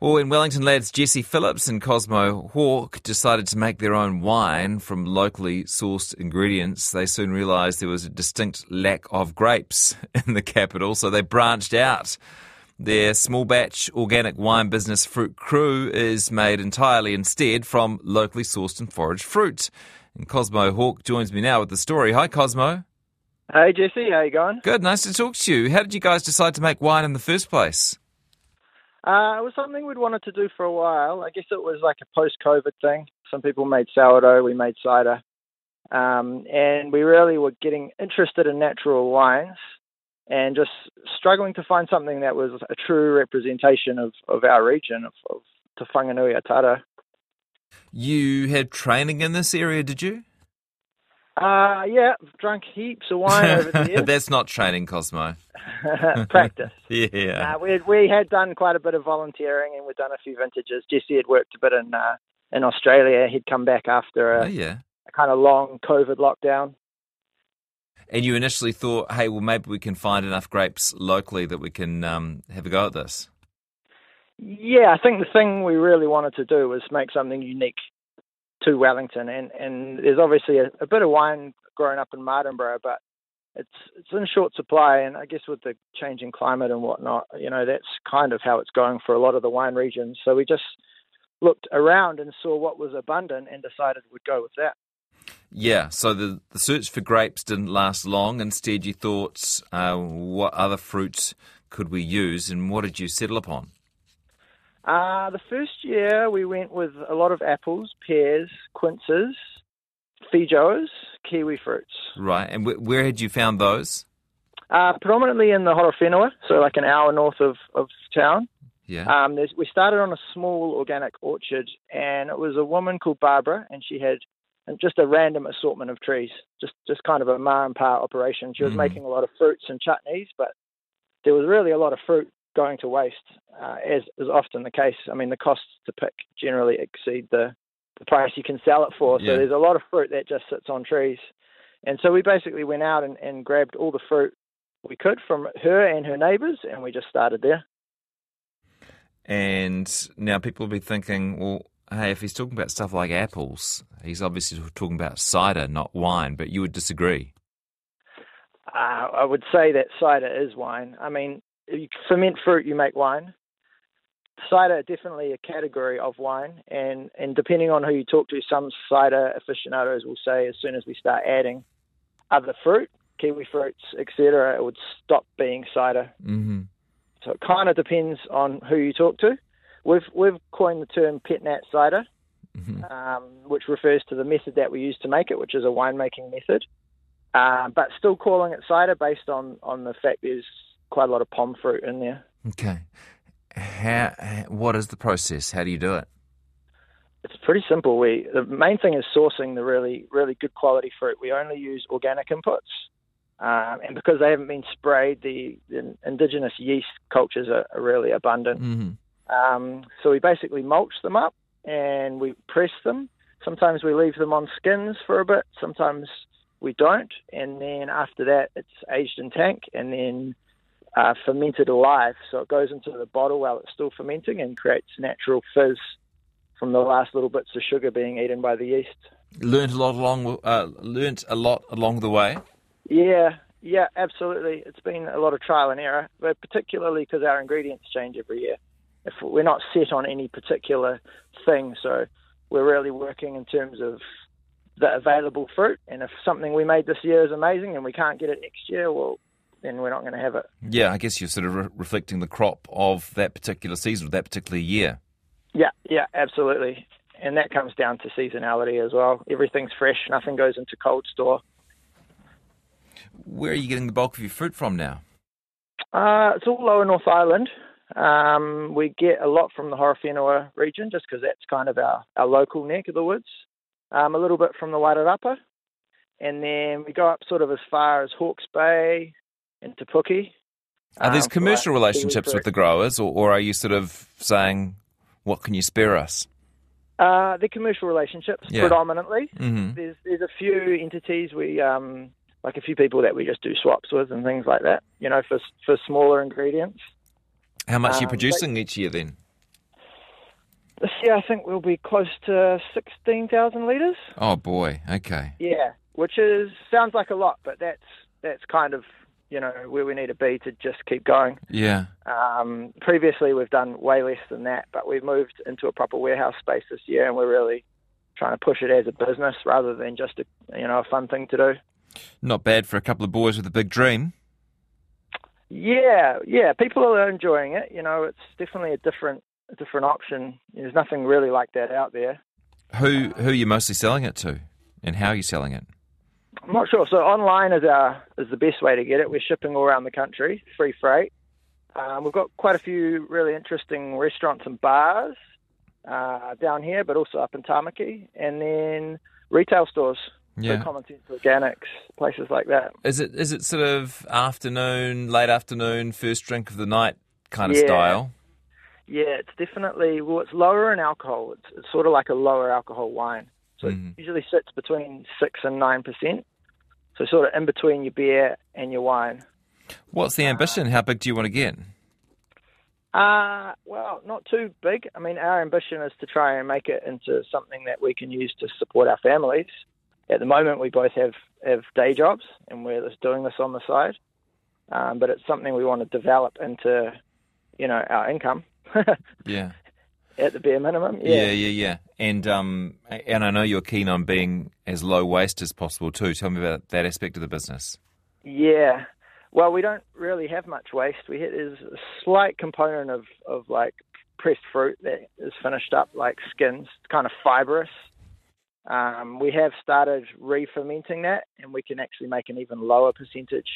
Well, in Wellington lads Jesse Philips and Cosmo Hawke decided to make their own wine from locally sourced ingredients, they soon realised there was a distinct lack of grapes in the capital, so they branched out. Their small batch organic wine business Fruit Crew is made entirely instead from locally sourced and foraged fruit. And Cosmo Hawke joins me now with the story. Hi, Cosmo. Hey, Jesse. How you going? Good. Nice to talk to you. How did you guys decide to make wine in the first place? Uh, it was something we'd wanted to do for a while. I guess it was like a post-COVID thing. Some people made sourdough, we made cider, um, and we really were getting interested in natural wines and just struggling to find something that was a true representation of, of our region, of, of Te Whanganui-a-Tara. You had training in this area, did you? Uh, yeah, drunk heaps of wine over the years. That's not training, Cosmo. Practice. yeah. Uh, we we had done quite a bit of volunteering and we'd done a few vintages. Jesse had worked a bit in uh, in Australia. He'd come back after a, oh, yeah. a kind of long COVID lockdown. And you initially thought, hey, well, maybe we can find enough grapes locally that we can um, have a go at this. Yeah, I think the thing we really wanted to do was make something unique to Wellington, and and there's obviously a, a bit of wine growing up in Martinborough, but it's it's in short supply, and I guess with the changing climate and whatnot, you know, that's kind of how it's going for a lot of the wine regions. So we just looked around and saw what was abundant and decided we'd go with that. Yeah, so the, the search for grapes didn't last long. Instead, you thought, uh, what other fruits could we use, and what did you settle upon? Uh, the first year we went with a lot of apples, pears, quinces, feijoas, kiwi fruits. Right, and wh- where had you found those? Uh, predominantly in the Horowhenua, so like an hour north of, of town. Yeah. Um, we started on a small organic orchard, and it was a woman called Barbara, and she had just a random assortment of trees, just just kind of a ma and pa operation. She was Mm. making a lot of fruits and chutneys, but there was really a lot of fruit going to waste, uh, as is often the case. I mean, the costs to pick generally exceed the the price you can sell it for. So Yeah. there's a lot of fruit that just sits on trees, and so we basically went out and, and grabbed all the fruit we could from her and her neighbours, and we just started there. And now people will be thinking, well, hey, if he's talking about stuff like apples, he's obviously talking about cider, not wine, but you would disagree. Uh, I would say that cider is wine. I mean, you ferment fruit, you make wine. Cider definitely a category of wine, and and depending on who you talk to, some cider aficionados will say as soon as we start adding other fruit, kiwi fruits, etc., it would stop being cider. Mm-hmm. So it kind of depends on who you talk to. We've we've coined the term pet nat cider, Mm-hmm. um, which refers to the method that we use to make it, which is a winemaking method. Uh, but still calling it cider based on, on the fact there's quite a lot of pome fruit in there. Okay. How, what is the process? How do you do it? It's pretty simple. We the main thing is sourcing the really really good quality fruit. We only use organic inputs, um, and because they haven't been sprayed, the, the indigenous yeast cultures are, are really abundant. Mm-hmm. Um, so we basically mulch them up and we press them. Sometimes we leave them on skins for a bit. Sometimes we don't. And then after that, it's aged in tank and then uh, fermented alive. So it goes into the bottle while it's still fermenting and creates natural fizz from the last little bits of sugar being eaten by the yeast. Learned a lot along. Uh, learned a lot along the way. Yeah, yeah, absolutely. It's been a lot of trial and error, but particularly because our ingredients change every year. If we're not set on any particular thing, so we're really working in terms of the available fruit. And if something we made this year is amazing and we can't get it next year, well, then we're not going to have it. Yeah, I guess you're sort of re- reflecting the crop of that particular season that particular year. Yeah, yeah, absolutely. And that comes down to seasonality as well. Everything's fresh, nothing goes into cold store. Where are you getting the bulk of your fruit from now? Uh, it's all lower North Island. Um, we get a lot from the Horowhenua region just because that's kind of our, our local neck of the woods. Um, a little bit from the Wairarapa. And then we go up sort of as far as Hawke's Bay and Te Puke. Are these um, commercial relationships with the growers, or, or are you sort of saying, what can you spare us? Uh, they're commercial relationships Yeah. predominantly. Mm-hmm. There's there's a few entities we um like a few people that we just do swaps with and things like that. You know, for for smaller ingredients. How much are you Um, producing each year then? this year I think we'll be close to sixteen thousand litres. Oh boy, okay. Yeah, which is sounds like a lot, but that's that's kind of you know where we need to be to just keep going. Yeah. Um, previously, we've done way less than that, but we've moved into a proper warehouse space this year, and we're really trying to push it as a business rather than just a you know a fun thing to do. Not bad for a couple of boys with a big dream. Yeah, yeah, people are enjoying it. You know, it's definitely a different a different option. There's nothing really like that out there. Who who are you mostly selling it to, and how are you selling it? I'm not sure. So online is our is the best way to get it. We're shipping all around the country, free freight. Um, we've got quite a few really interesting restaurants and bars uh, down here, but also up in Tamaki, and then retail stores. Yeah. So common sense organics, places like that. Is it is it sort of afternoon, late afternoon, first drink of the night kind of Yeah. style? Yeah, it's definitely well. It's lower in alcohol. It's, it's sort of like a lower alcohol wine. So Mhm. it usually sits between six and nine percent. So sort of in between your beer and your wine. What's the ambition? How big do you want to get? Uh, well, not too big. I mean, our ambition is to try and make it into something that we can use to support our families. At the moment, we both have, have day jobs and we're just doing this on the side. Um, but it's something we want to develop into, you know, our income Yeah. At the bare minimum. Yeah, Yeah. yeah, yeah. And um, and I know you're keen on being as low waste as possible too. Tell me about that aspect of the business. Yeah. Well, we don't really have much waste. We is a slight component of, of like pressed fruit that is finished up like skins, kind of fibrous. Um, we have started re-fermenting that, and we can actually make an even lower percentage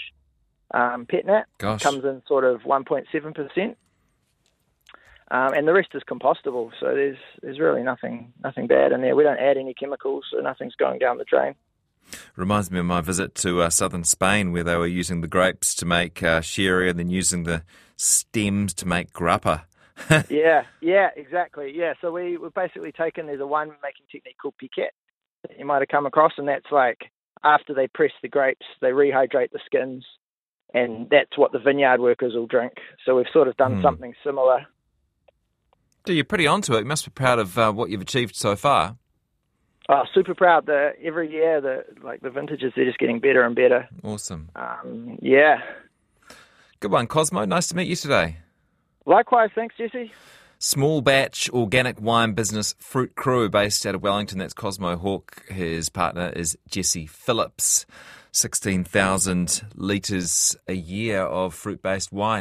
um, pet nat. Gosh. Comes in sort of 1.7 percent, um, and the rest is compostable. So there's there's really nothing nothing bad in there. We don't add any chemicals, so nothing's going down the drain. Reminds me of my visit to uh, southern Spain, where they were using the grapes to make uh, sherry, and then using the stems to make grappa. yeah, yeah, exactly. Yeah, so we we've basically taken there's a wine making technique called piquette that you might have come across, and that's like after they press the grapes, they rehydrate the skins, and that's what the vineyard workers will drink. So we've sort of done Hmm. something similar. So you're pretty onto it. You must be proud of uh, what you've achieved so far. Oh, super proud that every year the like the vintages they're just getting better and better. Awesome. Um, yeah. Good one, Cosmo. Nice to meet you today. Likewise, thanks, Jesse. Small batch organic wine business Fruit Crew, based out of Wellington. That's Cosmo Hawke. His partner is Jesse Philips. 16,000 litres a year of fruit based wine.